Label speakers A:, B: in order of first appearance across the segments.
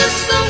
A: là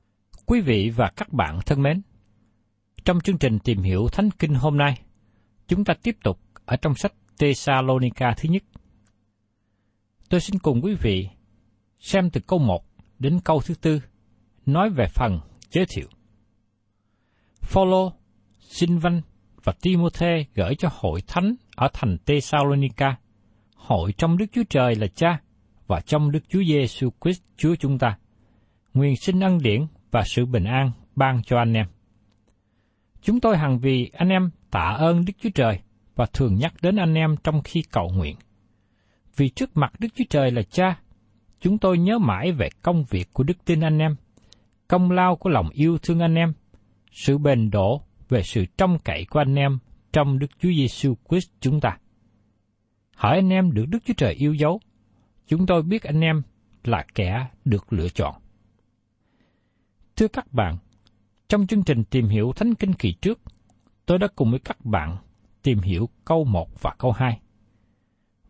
B: Quý vị và các bạn thân mến, trong chương trình tìm hiểu Thánh Kinh hôm nay, chúng ta tiếp tục ở trong sách Thessalonica thứ nhất. Tôi xin cùng quý vị xem từ câu 1 đến câu thứ tư, nói về phần giới thiệu. Phaolô, Sinvan và Timôthê gửi cho hội thánh ở thành Thessalonica, hội trong Đức Chúa Trời là Cha và trong Đức Chúa Giêsu Christ Chúa chúng ta. Nguyện xin ân điển và sự bình an ban cho anh em. Chúng tôi hằng vì anh em tạ ơn Đức Chúa Trời và thường nhắc đến anh em trong khi cầu nguyện. Vì trước mặt Đức Chúa Trời là Cha, chúng tôi nhớ mãi về công việc của đức tin anh em, công lao của lòng yêu thương anh em, sự bền đổ về sự trông cậy của anh em trong Đức Chúa Giêsu Christ chúng ta. Hỏi anh em được Đức Chúa Trời yêu dấu, chúng tôi biết anh em là kẻ được lựa chọn. Thưa các bạn, trong chương trình tìm hiểu Thánh Kinh kỳ trước, tôi đã cùng với các bạn tìm hiểu câu 1 và câu 2.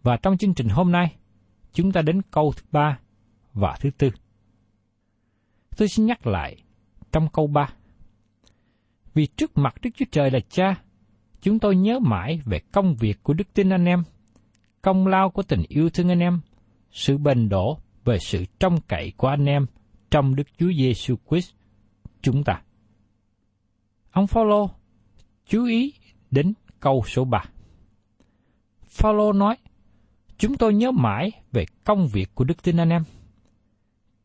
B: Và trong chương trình hôm nay, chúng ta đến câu thứ ba và thứ tư. Tôi xin nhắc lại trong câu 3. Vì trước mặt Đức Chúa Trời là Cha, chúng tôi nhớ mãi về công việc của đức tin anh em, công lao của tình yêu thương anh em, sự bền đổ về sự trông cậy của anh em trong Đức Chúa Giêsu Christ chúng ta. Ông Phaolô chú ý đến câu số 3. Phaolô nói: Chúng tôi nhớ mãi về công việc của đức tin anh em,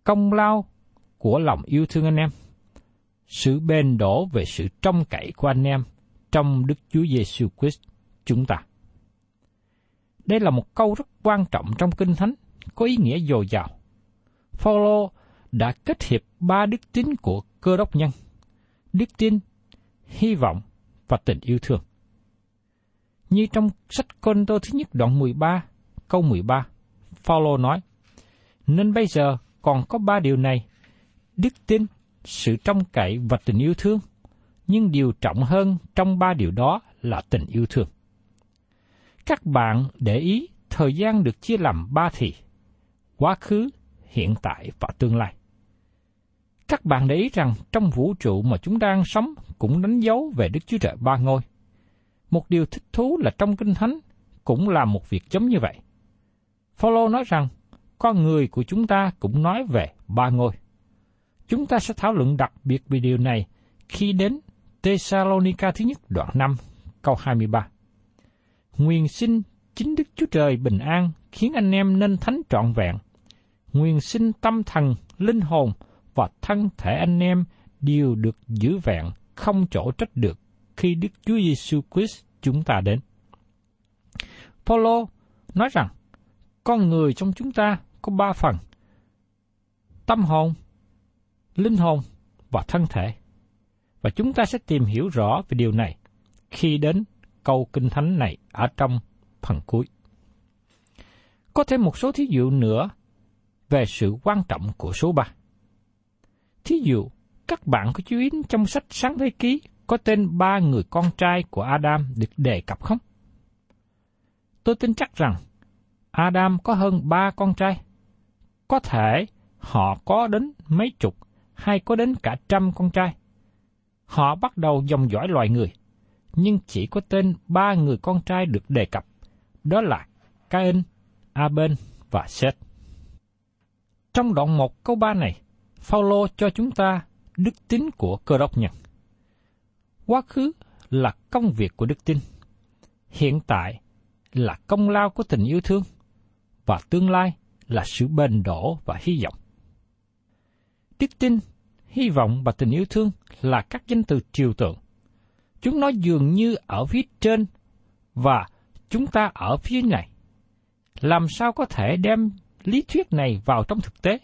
B: công lao của lòng yêu thương anh em, sự bền đổ về sự trông cậy của anh em trong Đức Chúa Giêsu Christ chúng ta. Đây là một câu rất quan trọng trong Kinh Thánh, có ý nghĩa dồi dào. Phaolô đã kết hiệp ba đức tính của cơ đốc nhân: đức tin, hy vọng và tình yêu thương. Như trong sách Côn Tô thứ nhất đoạn 13, câu 13, Phaolô nói: Nên bây giờ còn có ba điều này: đức tin, sự trông cậy và tình yêu thương. Nhưng điều trọng hơn trong ba điều đó là tình yêu thương. Các bạn để ý thời gian được chia làm ba thì, quá khứ, hiện tại và tương lai. Các bạn để ý rằng trong vũ trụ mà chúng đang sống cũng đánh dấu về Đức Chúa Trời ba ngôi. Một điều thích thú là trong Kinh Thánh cũng là một việc giống như vậy. Phaolô nói rằng con người của chúng ta cũng nói về ba ngôi. Chúng ta sẽ thảo luận đặc biệt về điều này khi đến Thessalonica thứ nhất đoạn 5 câu 23. nguyên xin chính Đức Chúa Trời bình an khiến anh em nên thánh trọn vẹn. nguyên xin tâm thần, linh hồn và thân thể anh em đều được giữ vẹn, không chỗ trách được khi Đức Chúa Giêsu Christ chúng ta đến. Paulo nói rằng, con người trong chúng ta có ba phần, tâm hồn, linh hồn và thân thể. Và chúng ta sẽ tìm hiểu rõ về điều này khi đến câu kinh thánh này ở trong phần cuối. Có thêm một số thí dụ nữa về sự quan trọng của số ba. Thí dụ, các bạn có chú ý trong sách Sáng Thế Ký có tên ba người con trai của Adam được đề cập không? Tôi tin chắc rằng Adam có hơn ba con trai. Có thể họ có đến mấy chục hay có đến cả trăm con trai. Họ bắt đầu dòng dõi loài người, nhưng chỉ có tên ba người con trai được đề cập, đó là Cain, Abel và Seth. Trong đoạn 1 câu 3 này, Phaolô cho chúng ta đức tính của cơ đốc nhân. Quá khứ là công việc của đức tin. Hiện tại là công lao của tình yêu thương. Và tương lai là sự bền đổ và hy vọng. Đức tin, hy vọng và tình yêu thương là các danh từ triều tượng. Chúng nó dường như ở phía trên và chúng ta ở phía này. Làm sao có thể đem lý thuyết này vào trong thực tế?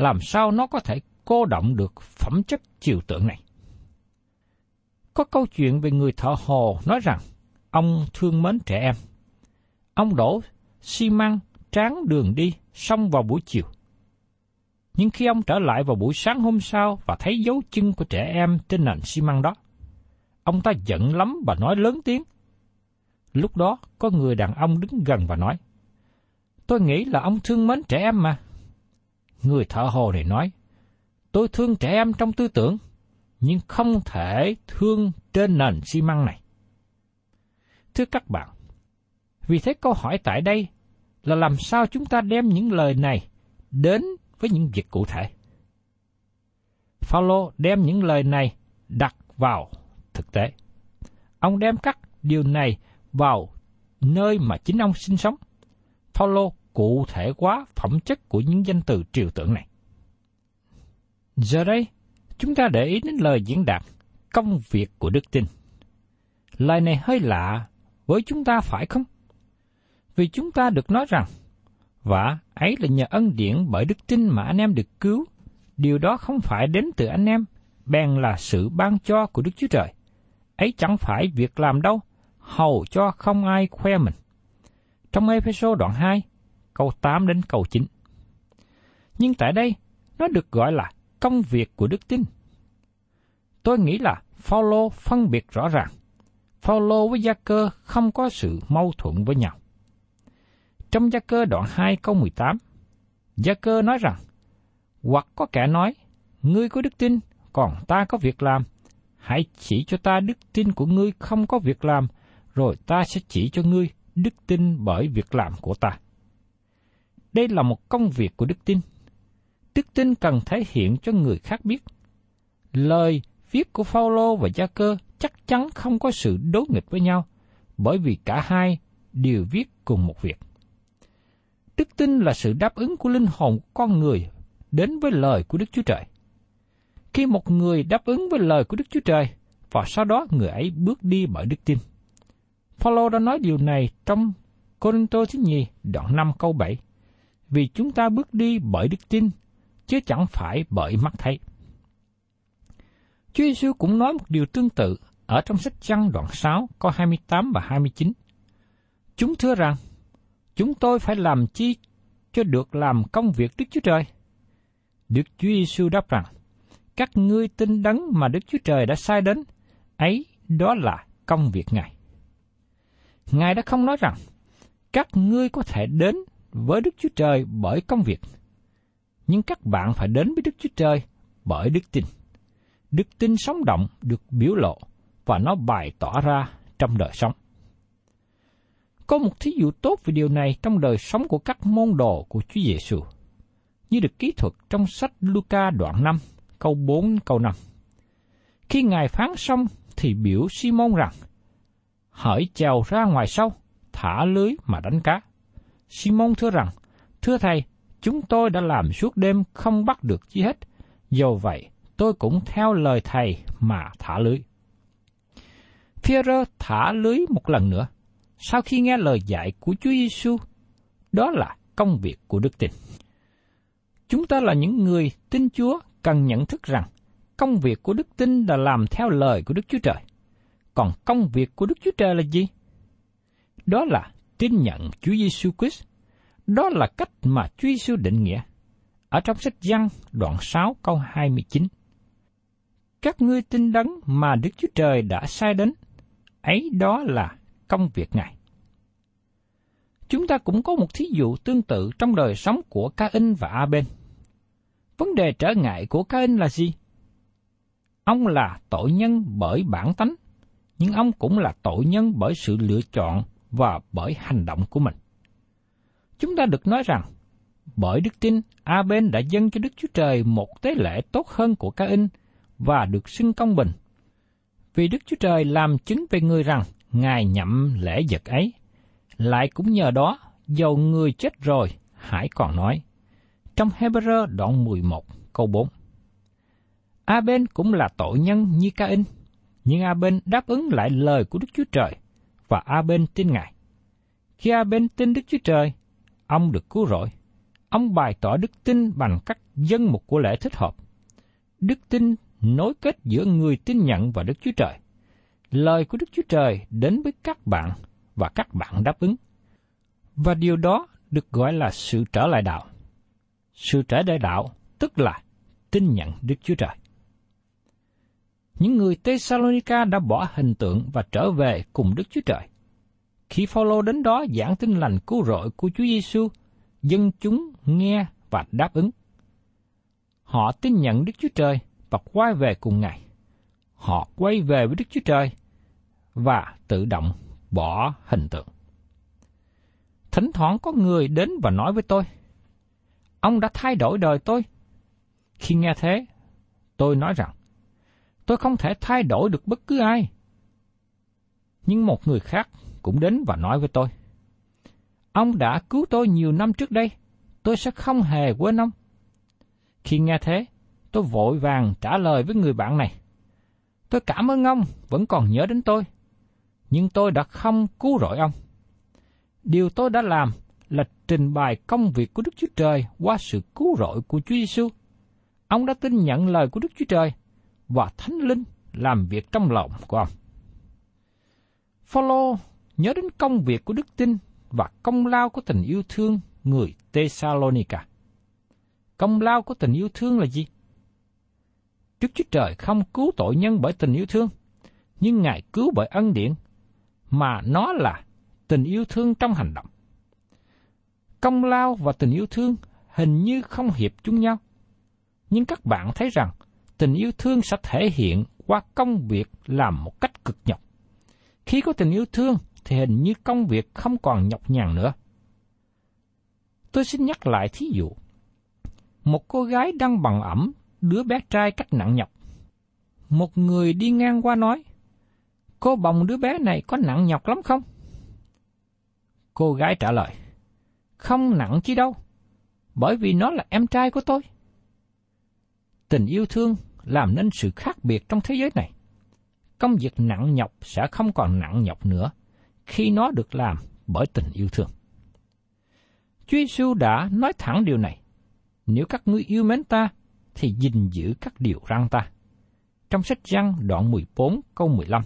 B: Làm sao nó có thể cô động được phẩm chất triều tượng này? Có câu chuyện về người thợ hồ nói rằng ông thương mến trẻ em. Ông đổ xi măng tráng đường đi xong vào buổi chiều. Nhưng khi ông trở lại vào buổi sáng hôm sau và thấy dấu chân của trẻ em trên nền xi măng đó, ông ta giận lắm và nói lớn tiếng. Lúc đó có người đàn ông đứng gần và nói, Tôi nghĩ là ông thương mến trẻ em mà. Người thợ hồ này nói, Tôi thương trẻ em trong tư tưởng, nhưng không thể thương trên nền xi măng này. Thưa các bạn, vì thế câu hỏi tại đây là làm sao chúng ta đem những lời này đến với những việc cụ thể. Phaolô đem những lời này đặt vào thực tế. Ông đem các điều này vào nơi mà chính ông sinh sống. Phaolô cụ thể hóa phẩm chất của những danh từ triều tượng này. Giờ đây, chúng ta để ý đến lời diễn đạt công việc của đức tin. Lời này hơi lạ với chúng ta phải không? Vì chúng ta được nói rằng, và ấy là nhờ ân điển bởi đức tin mà anh em được cứu, điều đó không phải đến từ anh em, bèn là sự ban cho của Đức Chúa Trời. Ấy chẳng phải việc làm đâu, hầu cho không ai khoe mình. Trong Ephesos đoạn 2, câu 8 đến câu 9. Nhưng tại đây, nó được gọi là công việc của đức tin. Tôi nghĩ là Phaolô phân biệt rõ ràng. Phaolô với Gia Cơ không có sự mâu thuẫn với nhau. Trong Gia Cơ đoạn 2 câu 18, Gia Cơ nói rằng, hoặc có kẻ nói, ngươi có đức tin, còn ta có việc làm, hãy chỉ cho ta đức tin của ngươi không có việc làm, rồi ta sẽ chỉ cho ngươi đức tin bởi việc làm của ta. Đây là một công việc của đức tin. Đức tin cần thể hiện cho người khác biết. Lời viết của Phaolô và Gia Cơ chắc chắn không có sự đối nghịch với nhau, bởi vì cả hai đều viết cùng một việc. Đức tin là sự đáp ứng của linh hồn của con người đến với lời của Đức Chúa Trời. Khi một người đáp ứng với lời của Đức Chúa Trời, và sau đó người ấy bước đi bởi đức tin. Phaolô đã nói điều này trong Corinto thứ nhì đoạn 5 câu 7. Vì chúng ta bước đi bởi đức tin, chứ chẳng phải bởi mắt thấy. Chúa Giêsu cũng nói một điều tương tự ở trong sách Giăng đoạn 6 câu 28 và 29. Chúng thưa rằng, chúng tôi phải làm chi cho được làm công việc Đức Chúa Trời? Đức Chúa Giêsu đáp rằng, các ngươi tin đấng mà Đức Chúa Trời đã sai đến, ấy đó là công việc Ngài. Ngài đã không nói rằng, các ngươi có thể đến với Đức Chúa Trời bởi công việc, nhưng các bạn phải đến với Đức Chúa Trời bởi đức tin. Đức tin sống động được biểu lộ và nó bày tỏ ra trong đời sống. Có một thí dụ tốt về điều này trong đời sống của các môn đồ của Chúa Giêsu, như được ký thuật trong sách Luca đoạn 5, câu 4 câu 5. Khi Ngài phán xong thì biểu Simon rằng, hỡi chèo ra ngoài sau thả lưới mà đánh cá. Simon thưa rằng, thưa thầy, chúng tôi đã làm suốt đêm không bắt được chi hết. Dù vậy, tôi cũng theo lời thầy mà thả lưới. Phêrô thả lưới một lần nữa. Sau khi nghe lời dạy của Chúa Giêsu, đó là công việc của đức tin. Chúng ta là những người tin Chúa cần nhận thức rằng công việc của đức tin là làm theo lời của Đức Chúa Trời. Còn công việc của Đức Chúa Trời là gì? Đó là tin nhận Chúa Giêsu Christ. Đó là cách mà Chúa Giêsu định nghĩa. Ở trong sách Giăng đoạn 6 câu 29. Các ngươi tin đấng mà Đức Chúa Trời đã sai đến, ấy đó là công việc Ngài. Chúng ta cũng có một thí dụ tương tự trong đời sống của Ca-in và A-bên. Vấn đề trở ngại của Ca-in là gì? Ông là tội nhân bởi bản tánh, nhưng ông cũng là tội nhân bởi sự lựa chọn và bởi hành động của mình. Chúng ta được nói rằng, bởi đức tin, A-bên đã dâng cho Đức Chúa Trời một tế lễ tốt hơn của Ca-in và được xưng công bình. Vì Đức Chúa Trời làm chứng về người rằng Ngài nhậm lễ vật ấy. Lại cũng nhờ đó, dầu người chết rồi, hãy còn nói. Trong Hebrew đoạn 11 câu 4 A-bên cũng là tội nhân như Ca-in, nhưng A-bên đáp ứng lại lời của Đức Chúa Trời, và A-bên tin Ngài. Khi A-bên tin Đức Chúa Trời, ông được cứu rỗi. Ông bày tỏ đức tin bằng cách dân một của lễ thích hợp. Đức tin nối kết giữa người tin nhận và Đức Chúa Trời. Lời của Đức Chúa Trời đến với các bạn và các bạn đáp ứng. Và điều đó được gọi là sự trở lại đạo. Sự trở lại đạo tức là tin nhận Đức Chúa Trời. Những người Thessalonica đã bỏ hình tượng và trở về cùng Đức Chúa Trời. Khi Phaolô đến đó giảng tin lành cứu rỗi của Chúa Giêsu, dân chúng nghe và đáp ứng. Họ tin nhận Đức Chúa Trời và quay về cùng Ngài. Họ quay về với Đức Chúa Trời và tự động bỏ hình tượng. Thỉnh thoảng có người đến và nói với tôi, ông đã thay đổi đời tôi. Khi nghe thế, tôi nói rằng, tôi không thể thay đổi được bất cứ ai. Nhưng một người khác cũng đến và nói với tôi, ông đã cứu tôi nhiều năm trước đây, tôi sẽ không hề quên ông. Khi nghe thế, tôi vội vàng trả lời với người bạn này. Tôi cảm ơn ông vẫn còn nhớ đến tôi, nhưng tôi đã không cứu rỗi ông. Điều tôi đã làm là trình bày công việc của Đức Chúa Trời qua sự cứu rỗi của Chúa Giêsu. Ông đã tin nhận lời của Đức Chúa Trời và Thánh Linh làm việc trong lòng của ông. Phaolô nhớ đến công việc của đức tin và công lao của tình yêu thương người Thessalonica. Công lao của tình yêu thương là gì? Đức Chúa Trời không cứu tội nhân bởi tình yêu thương, nhưng Ngài cứu bởi ân điển, mà nó là tình yêu thương trong hành động. Công lao và tình yêu thương hình như không hiệp chung nhau. Nhưng các bạn thấy rằng tình yêu thương sẽ thể hiện qua công việc làm một cách cực nhọc. Khi có tình yêu thương thì hình như công việc không còn nhọc nhằn nữa. Tôi xin nhắc lại thí dụ. Một cô gái đang bằng ẩm đứa bé trai cách nặng nhọc. Một người đi ngang qua nói, cô bồng đứa bé này có nặng nhọc lắm không? Cô gái trả lời, không nặng chi đâu, bởi vì nó là em trai của tôi. Tình yêu thương làm nên sự khác biệt trong thế giới này. Công việc nặng nhọc sẽ không còn nặng nhọc nữa khi nó được làm bởi tình yêu thương. Chúa Giêsu đã nói thẳng điều này. Nếu các ngươi yêu mến ta, thì gìn giữ các điều răn ta. Trong sách răng đoạn 14 câu 15.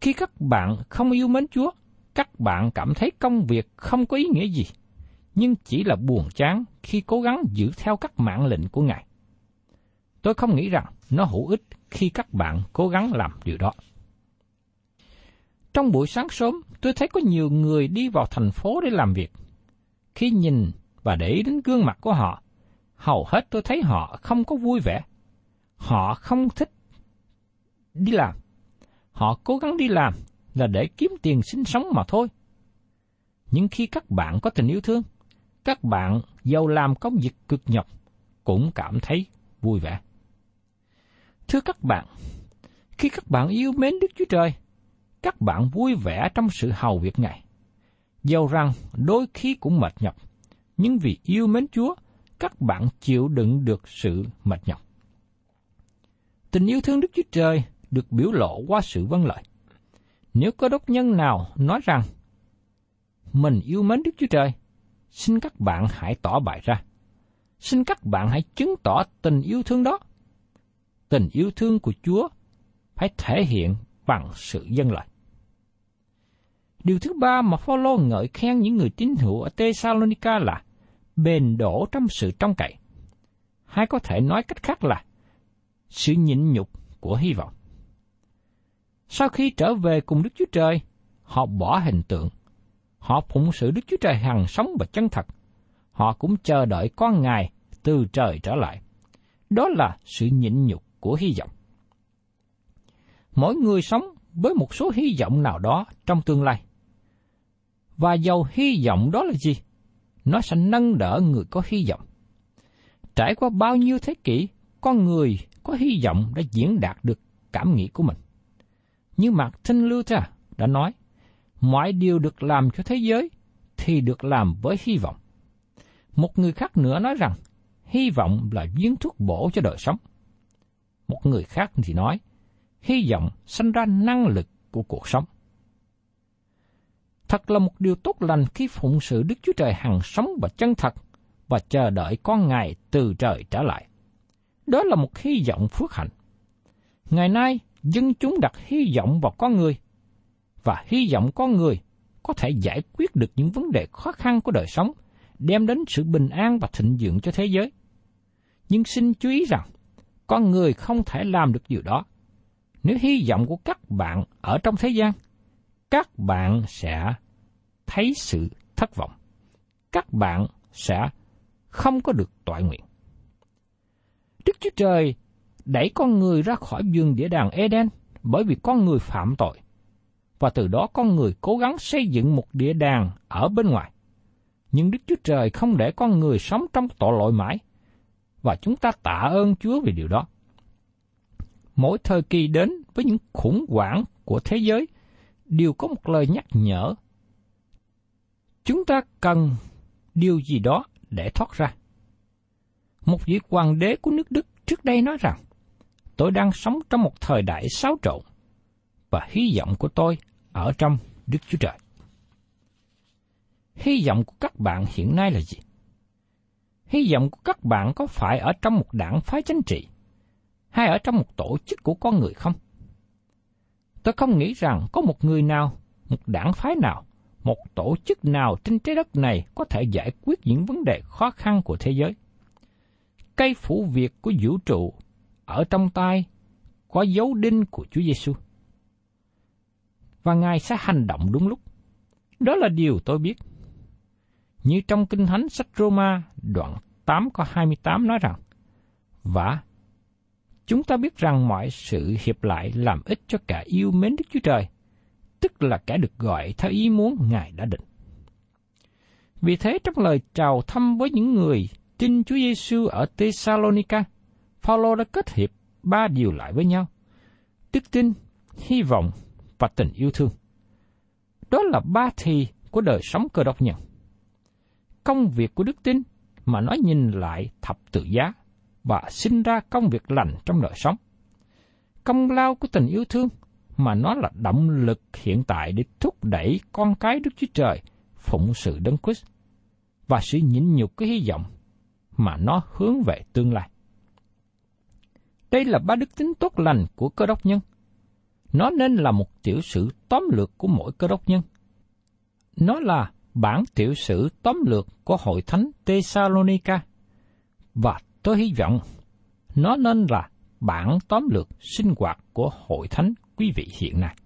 B: Khi các bạn không yêu mến Chúa, các bạn cảm thấy công việc không có ý nghĩa gì, nhưng chỉ là buồn chán khi cố gắng giữ theo các mạng lệnh của Ngài. Tôi không nghĩ rằng nó hữu ích khi các bạn cố gắng làm điều đó. Trong buổi sáng sớm, tôi thấy có nhiều người đi vào thành phố để làm việc. Khi nhìn và để ý đến gương mặt của họ, hầu hết tôi thấy họ không có vui vẻ. Họ không thích đi làm. Họ cố gắng đi làm là để kiếm tiền sinh sống mà thôi. Nhưng khi các bạn có tình yêu thương, các bạn giàu làm công việc cực nhọc cũng cảm thấy vui vẻ. Thưa các bạn, khi các bạn yêu mến Đức Chúa Trời, các bạn vui vẻ trong sự hầu việc Ngài. Dầu rằng đôi khi cũng mệt nhọc, nhưng vì yêu mến Chúa, các bạn chịu đựng được sự mệt nhọc. Tình yêu thương Đức Chúa Trời được biểu lộ qua sự vâng lời Nếu có đốc nhân nào nói rằng mình yêu mến Đức Chúa Trời, xin các bạn hãy tỏ bày ra. Xin các bạn hãy chứng tỏ tình yêu thương đó. Tình yêu thương của Chúa phải thể hiện bằng sự dân lời. Điều thứ ba mà Phaolô ngợi khen những người tín hữu ở Thessalonica là bền đổ trong sự trong cậy. Hay có thể nói cách khác là sự nhịn nhục của hy vọng. Sau khi trở về cùng Đức Chúa Trời, họ bỏ hình tượng. Họ phụng sự Đức Chúa Trời hằng sống và chân thật. Họ cũng chờ đợi con Ngài từ trời trở lại. Đó là sự nhịn nhục của hy vọng. Mỗi người sống với một số hy vọng nào đó trong tương lai. Và dầu hy vọng đó là gì? Nó sẽ nâng đỡ người có hy vọng. Trải qua bao nhiêu thế kỷ, con người có hy vọng đã diễn đạt được cảm nghĩ của mình. Như Martin Luther đã nói, mọi điều được làm cho thế giới thì được làm với hy vọng. Một người khác nữa nói rằng, hy vọng là viên thuốc bổ cho đời sống. Một người khác thì nói, hy vọng sanh ra năng lực của cuộc sống. Thật là một điều tốt lành khi phụng sự Đức Chúa Trời hằng sống và chân thật và chờ đợi con Ngài từ trời trở lại. Đó là một hy vọng phước hạnh. Ngày nay, dân chúng đặt hy vọng vào con người, và hy vọng con người có thể giải quyết được những vấn đề khó khăn của đời sống, đem đến sự bình an và thịnh vượng cho thế giới. Nhưng xin chú ý rằng, con người không thể làm được điều đó. Nếu hy vọng của các bạn ở trong thế gian, các bạn sẽ thấy sự thất vọng. Các bạn sẽ không có được toại nguyện. Đức Chúa Trời đẩy con người ra khỏi vườn địa đàng Eden bởi vì con người phạm tội. Và từ đó con người cố gắng xây dựng một địa đàng ở bên ngoài. Nhưng Đức Chúa Trời không để con người sống trong tội lỗi mãi. Và chúng ta tạ ơn Chúa vì điều đó. Mỗi thời kỳ đến với những khủng hoảng của thế giới đều có một lời nhắc nhở. Chúng ta cần điều gì đó để thoát ra. Một vị hoàng đế của nước Đức trước đây nói rằng, tôi đang sống trong một thời đại xáo trộn, và hy vọng của tôi ở trong Đức Chúa Trời. Hy vọng của các bạn hiện nay là gì? Hy vọng của các bạn có phải ở trong một đảng phái chính trị, hay ở trong một tổ chức của con người không? Tôi không nghĩ rằng có một người nào, một đảng phái nào, một tổ chức nào trên trái đất này có thể giải quyết những vấn đề khó khăn của thế giới. Cây phủ việc của vũ trụ ở trong tay có dấu đinh của Chúa Giêsu. Và Ngài sẽ hành động đúng lúc. Đó là điều tôi biết. Như trong Kinh Thánh sách Roma đoạn 8 có 28 nói rằng, Và chúng ta biết rằng mọi sự hiệp lại làm ích cho cả yêu mến Đức Chúa Trời, tức là kẻ được gọi theo ý muốn Ngài đã định. Vì thế trong lời chào thăm với những người tin Chúa Giêsu ở Thessalonica, Phaolô đã kết hiệp ba điều lại với nhau: đức tin, hy vọng và tình yêu thương. Đó là ba thì của đời sống cơ đốc nhân. Công việc của đức tin, mà nó nhìn lại thập tự giá và sinh ra công việc lành trong đời sống. Công lao của tình yêu thương, mà nó là động lực hiện tại để thúc đẩy con cái Đức Chúa Trời phụng sự Đấng Christ và sự nhịn nhục cái hy vọng mà nó hướng về tương lai. Đây là ba đức tính tốt lành của cơ đốc nhân. Nó nên là một tiểu sử tóm lược của mỗi cơ đốc nhân. Nó là bản tiểu sử tóm lược của hội thánh Thessalonica và tôi hy vọng nó nên là bản tóm lược sinh hoạt của hội thánh quý vị hiện nay.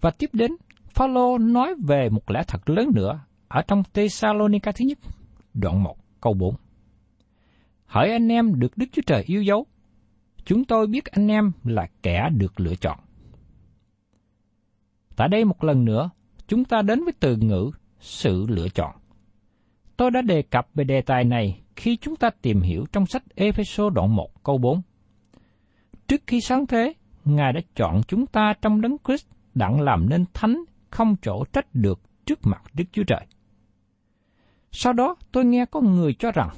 B: Và tiếp đến, Phaolô nói về một lẽ thật lớn nữa ở trong Thessalonica thứ nhất, đoạn 1 câu 4. Hỡi anh em được Đức Chúa Trời yêu dấu, chúng tôi biết anh em là kẻ được lựa chọn. Tại đây một lần nữa, chúng ta đến với từ ngữ sự lựa chọn. Tôi đã đề cập về đề tài này khi chúng ta tìm hiểu trong sách Epheso đoạn 1 câu 4. Trước khi sáng thế, Ngài đã chọn chúng ta trong đấng Christ đặng làm nên thánh không chỗ trách được trước mặt Đức Chúa Trời. Sau đó tôi nghe có người cho rằng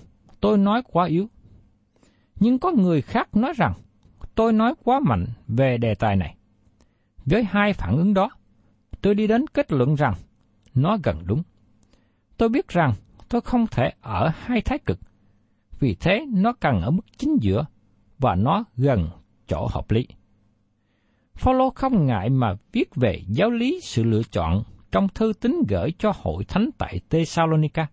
B: tôi nói quá yếu. Nhưng có người khác nói rằng tôi nói quá mạnh về đề tài này. Với hai phản ứng đó, tôi đi đến kết luận rằng nó gần đúng. Tôi biết rằng tôi không thể ở hai thái cực, vì thế nó cần ở mức chính giữa và nó gần chỗ hợp lý. Phaolô không ngại mà viết về giáo lý sự lựa chọn trong thư tín gửi cho hội thánh tại Thessalonica.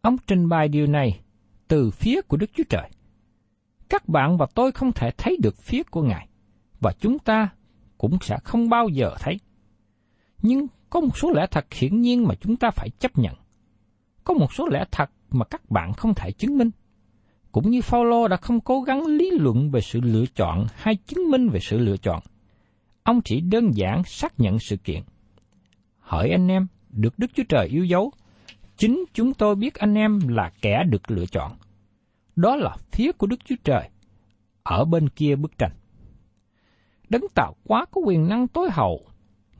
B: Ông trình bày điều này từ phía của Đức Chúa Trời. Các bạn và tôi không thể thấy được phía của Ngài, và chúng ta cũng sẽ không bao giờ thấy. Nhưng có một số lẽ thật hiển nhiên mà chúng ta phải chấp nhận. Có một số lẽ thật mà các bạn không thể chứng minh. Cũng như Phaolô đã không cố gắng lý luận về sự lựa chọn hay chứng minh về sự lựa chọn. Ông chỉ đơn giản xác nhận sự kiện. Hỏi anh em, được Đức Chúa Trời yêu dấu, chính chúng tôi biết anh em là kẻ được lựa chọn. Đó là phía của Đức Chúa Trời, ở bên kia bức tranh. Đấng tạo quá có quyền năng tối hậu,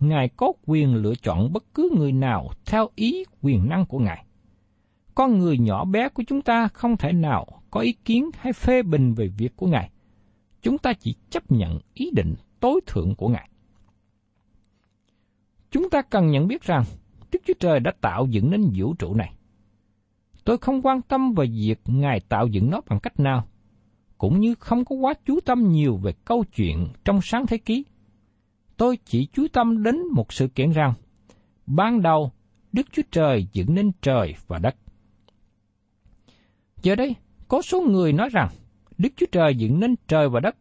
B: Ngài có quyền lựa chọn bất cứ người nào theo ý quyền năng của Ngài. Con người nhỏ bé của chúng ta không thể nào có ý kiến hay phê bình về việc của Ngài. Chúng ta chỉ chấp nhận ý định tối thượng của Ngài. Chúng ta cần nhận biết rằng Đức Chúa Trời đã tạo dựng nên vũ trụ này. Tôi không quan tâm về việc Ngài tạo dựng nó bằng cách nào, cũng như không có quá chú tâm nhiều về câu chuyện trong sáng thế ký. Tôi chỉ chú tâm đến một sự kiện rằng, ban đầu Đức Chúa Trời dựng nên trời và đất. Giờ đây, có số người nói rằng Đức Chúa Trời dựng nên trời và đất,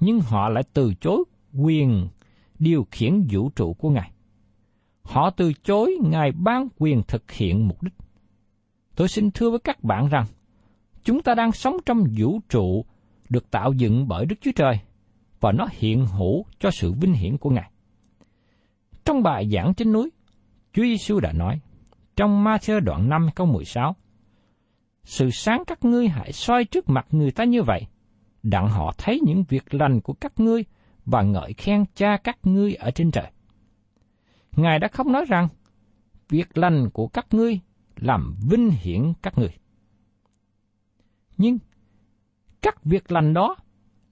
B: nhưng họ lại từ chối quyền điều khiển vũ trụ của Ngài. Họ từ chối Ngài ban quyền thực hiện mục đích. Tôi xin thưa với các bạn rằng, chúng ta đang sống trong vũ trụ được tạo dựng bởi Đức Chúa Trời, và nó hiện hữu cho sự vinh hiển của Ngài. Trong bài giảng trên núi, Chúa Giêsu đã nói, trong Ma-thơ đoạn 5 câu 16, Sự sáng các ngươi hãy soi trước mặt người ta như vậy, đặng họ thấy những việc lành của các ngươi và ngợi khen cha các ngươi ở trên trời. Ngài đã không nói rằng, việc lành của các ngươi làm vinh hiển các ngươi. Nhưng, các việc lành đó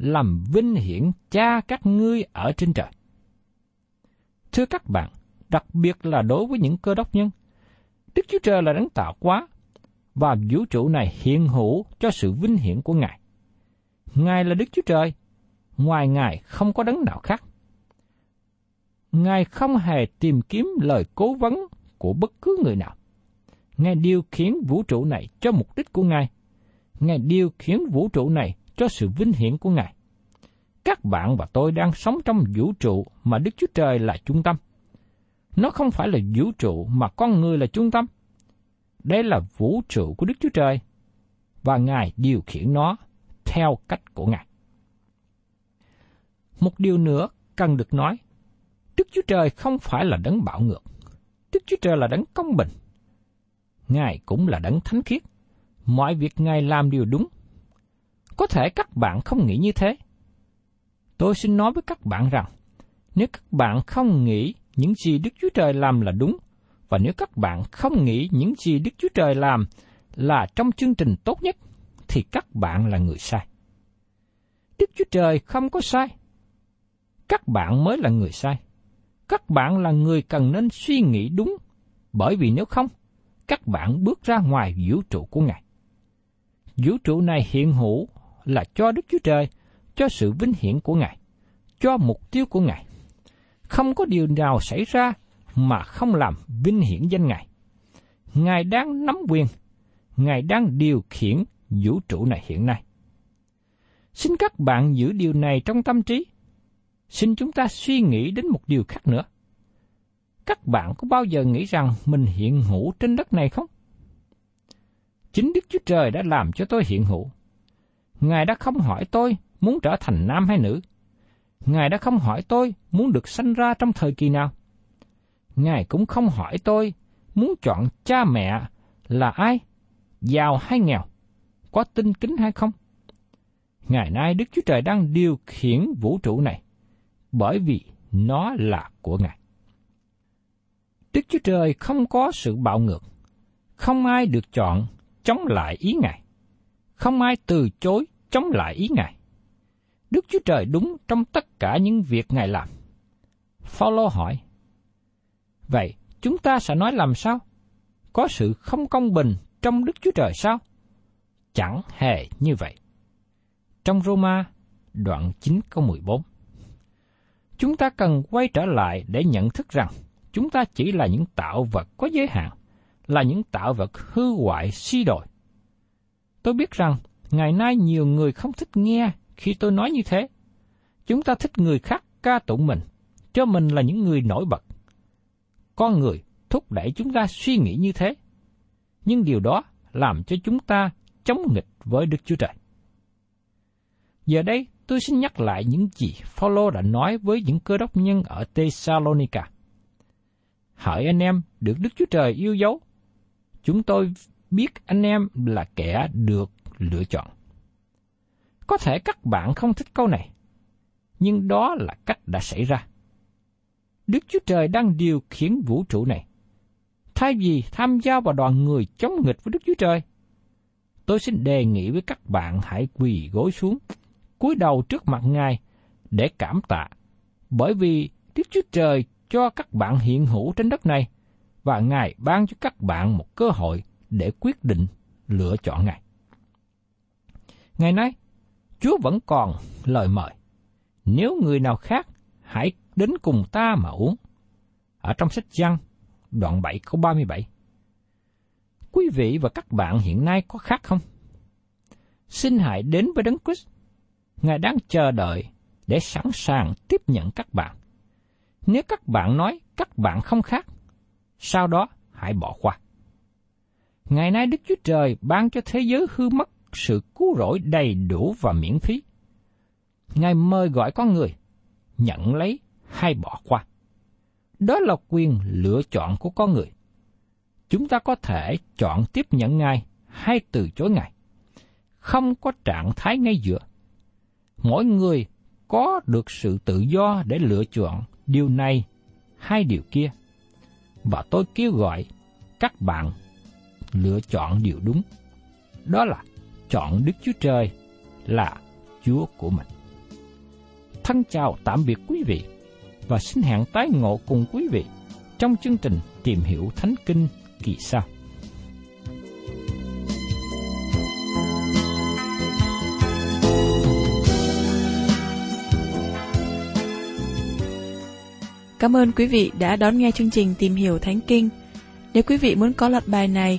B: làm vinh hiển cha các ngươi ở trên trời. Thưa các bạn, đặc biệt là đối với những cơ đốc nhân, Đức Chúa Trời là đấng tạo quá, và vũ trụ này hiện hữu cho sự vinh hiển của Ngài. Ngài là Đức Chúa Trời, ngoài Ngài không có đấng nào khác. Ngài không hề tìm kiếm lời cố vấn của bất cứ người nào. Ngài điều khiển vũ trụ này cho mục đích của Ngài. Ngài điều khiển vũ trụ này cho sự vinh hiển của Ngài. Các bạn và tôi đang sống trong vũ trụ mà Đức Chúa Trời là trung tâm. Nó không phải là vũ trụ mà con người là trung tâm. Đây là vũ trụ của Đức Chúa Trời, và Ngài điều khiển nó theo cách của Ngài. Một điều nữa cần được nói, Đức Chúa Trời không phải là đấng bạo ngược. Đức Chúa Trời là đấng công bình. Ngài cũng là đấng thánh khiết. Mọi việc Ngài làm đều đúng. Có thể các bạn không nghĩ như thế. Tôi xin nói với các bạn rằng, nếu các bạn không nghĩ những gì Đức Chúa Trời làm là đúng, và nếu các bạn không nghĩ những gì Đức Chúa Trời làm là trong chương trình tốt nhất, thì các bạn là người sai. Đức Chúa Trời không có sai. Các bạn mới là người sai. Các bạn là người cần nên suy nghĩ đúng, bởi vì nếu không, các bạn bước ra ngoài vũ trụ của Ngài. Vũ trụ này hiện hữu là cho Đức Chúa Trời, cho sự vinh hiển của Ngài, cho mục tiêu của Ngài. Không có điều nào xảy ra mà không làm vinh hiển danh Ngài. Ngài đang nắm quyền, Ngài đang điều khiển vũ trụ này hiện nay. Xin các bạn giữ điều này trong tâm trí. Xin chúng ta suy nghĩ đến một điều khác nữa. Các bạn có bao giờ nghĩ rằng mình hiện hữu trên đất này không? Chính Đức Chúa Trời đã làm cho tôi hiện hữu. Ngài đã không hỏi tôi muốn trở thành nam hay nữ. Ngài đã không hỏi tôi muốn được sanh ra trong thời kỳ nào. Ngài cũng không hỏi tôi muốn chọn cha mẹ là ai, giàu hay nghèo, có tinh kính hay không. Ngày nay Đức Chúa Trời đang điều khiển vũ trụ này, bởi vì nó là của Ngài. Đức Chúa Trời không có sự bạo ngược, không ai được chọn chống lại ý Ngài, không ai từ chối chống lại ý Ngài. Đức Chúa Trời đúng trong tất cả những việc Ngài làm. Phaolô hỏi, Vậy chúng ta sẽ nói làm sao? Có sự không công bình trong Đức Chúa Trời sao? Chẳng hề như vậy. Trong Roma, đoạn 9 câu 14 Chúng ta cần quay trở lại để nhận thức rằng chúng ta chỉ là những tạo vật có giới hạn, là những tạo vật hư hoại suy đồi. Tôi biết rằng ngày nay nhiều người không thích nghe khi tôi nói như thế. Chúng ta thích người khác ca tụng mình, cho mình là những người nổi bật. Con người thúc đẩy chúng ta suy nghĩ như thế. Nhưng điều đó làm cho chúng ta chống nghịch với Đức Chúa Trời. Giờ đây, tôi xin nhắc lại những gì Phaolô đã nói với những cơ đốc nhân ở Thessalonica. Hỡi anh em được Đức Chúa Trời yêu dấu, chúng tôi biết anh em là kẻ được lựa chọn. Có thể các bạn không thích câu này, nhưng đó là cách đã xảy ra. Đức Chúa Trời đang điều khiển vũ trụ này. Thay vì tham gia vào đoàn người chống nghịch với Đức Chúa Trời, tôi xin đề nghị với các bạn hãy quỳ gối xuống, cúi đầu trước mặt Ngài để cảm tạ, bởi vì Đức Chúa Trời cho các bạn hiện hữu trên đất này và Ngài ban cho các bạn một cơ hội để quyết định lựa chọn Ngài. Ngày nay, Chúa vẫn còn lời mời. Nếu người nào khác, hãy đến cùng ta mà uống. Ở trong sách Giăng, đoạn 7 câu 37. Quý vị và các bạn hiện nay có khác không? Xin hãy đến với Đấng Christ. Ngài đang chờ đợi để sẵn sàng tiếp nhận các bạn. Nếu các bạn nói các bạn không khác, sau đó hãy bỏ qua. Ngày nay Đức Chúa Trời ban cho thế giới hư mất sự cứu rỗi đầy đủ và miễn phí. Ngài mời gọi con người, nhận lấy hay bỏ qua. Đó là quyền lựa chọn của con người. Chúng ta có thể chọn tiếp nhận Ngài hay từ chối Ngài. Không có trạng thái ngay giữa. Mỗi người có được sự tự do để lựa chọn điều này hay điều kia. Và tôi kêu gọi các bạn lựa chọn điều đúng. Đó là chọn Đức Chúa Trời là Chúa của mình. Thân chào tạm biệt quý vị và xin hẹn tái ngộ cùng quý vị trong chương trình Tìm hiểu Thánh Kinh kỳ sau.
C: Cảm ơn quý vị đã đón nghe chương trình Tìm hiểu Thánh Kinh. Nếu quý vị muốn có loạt bài này,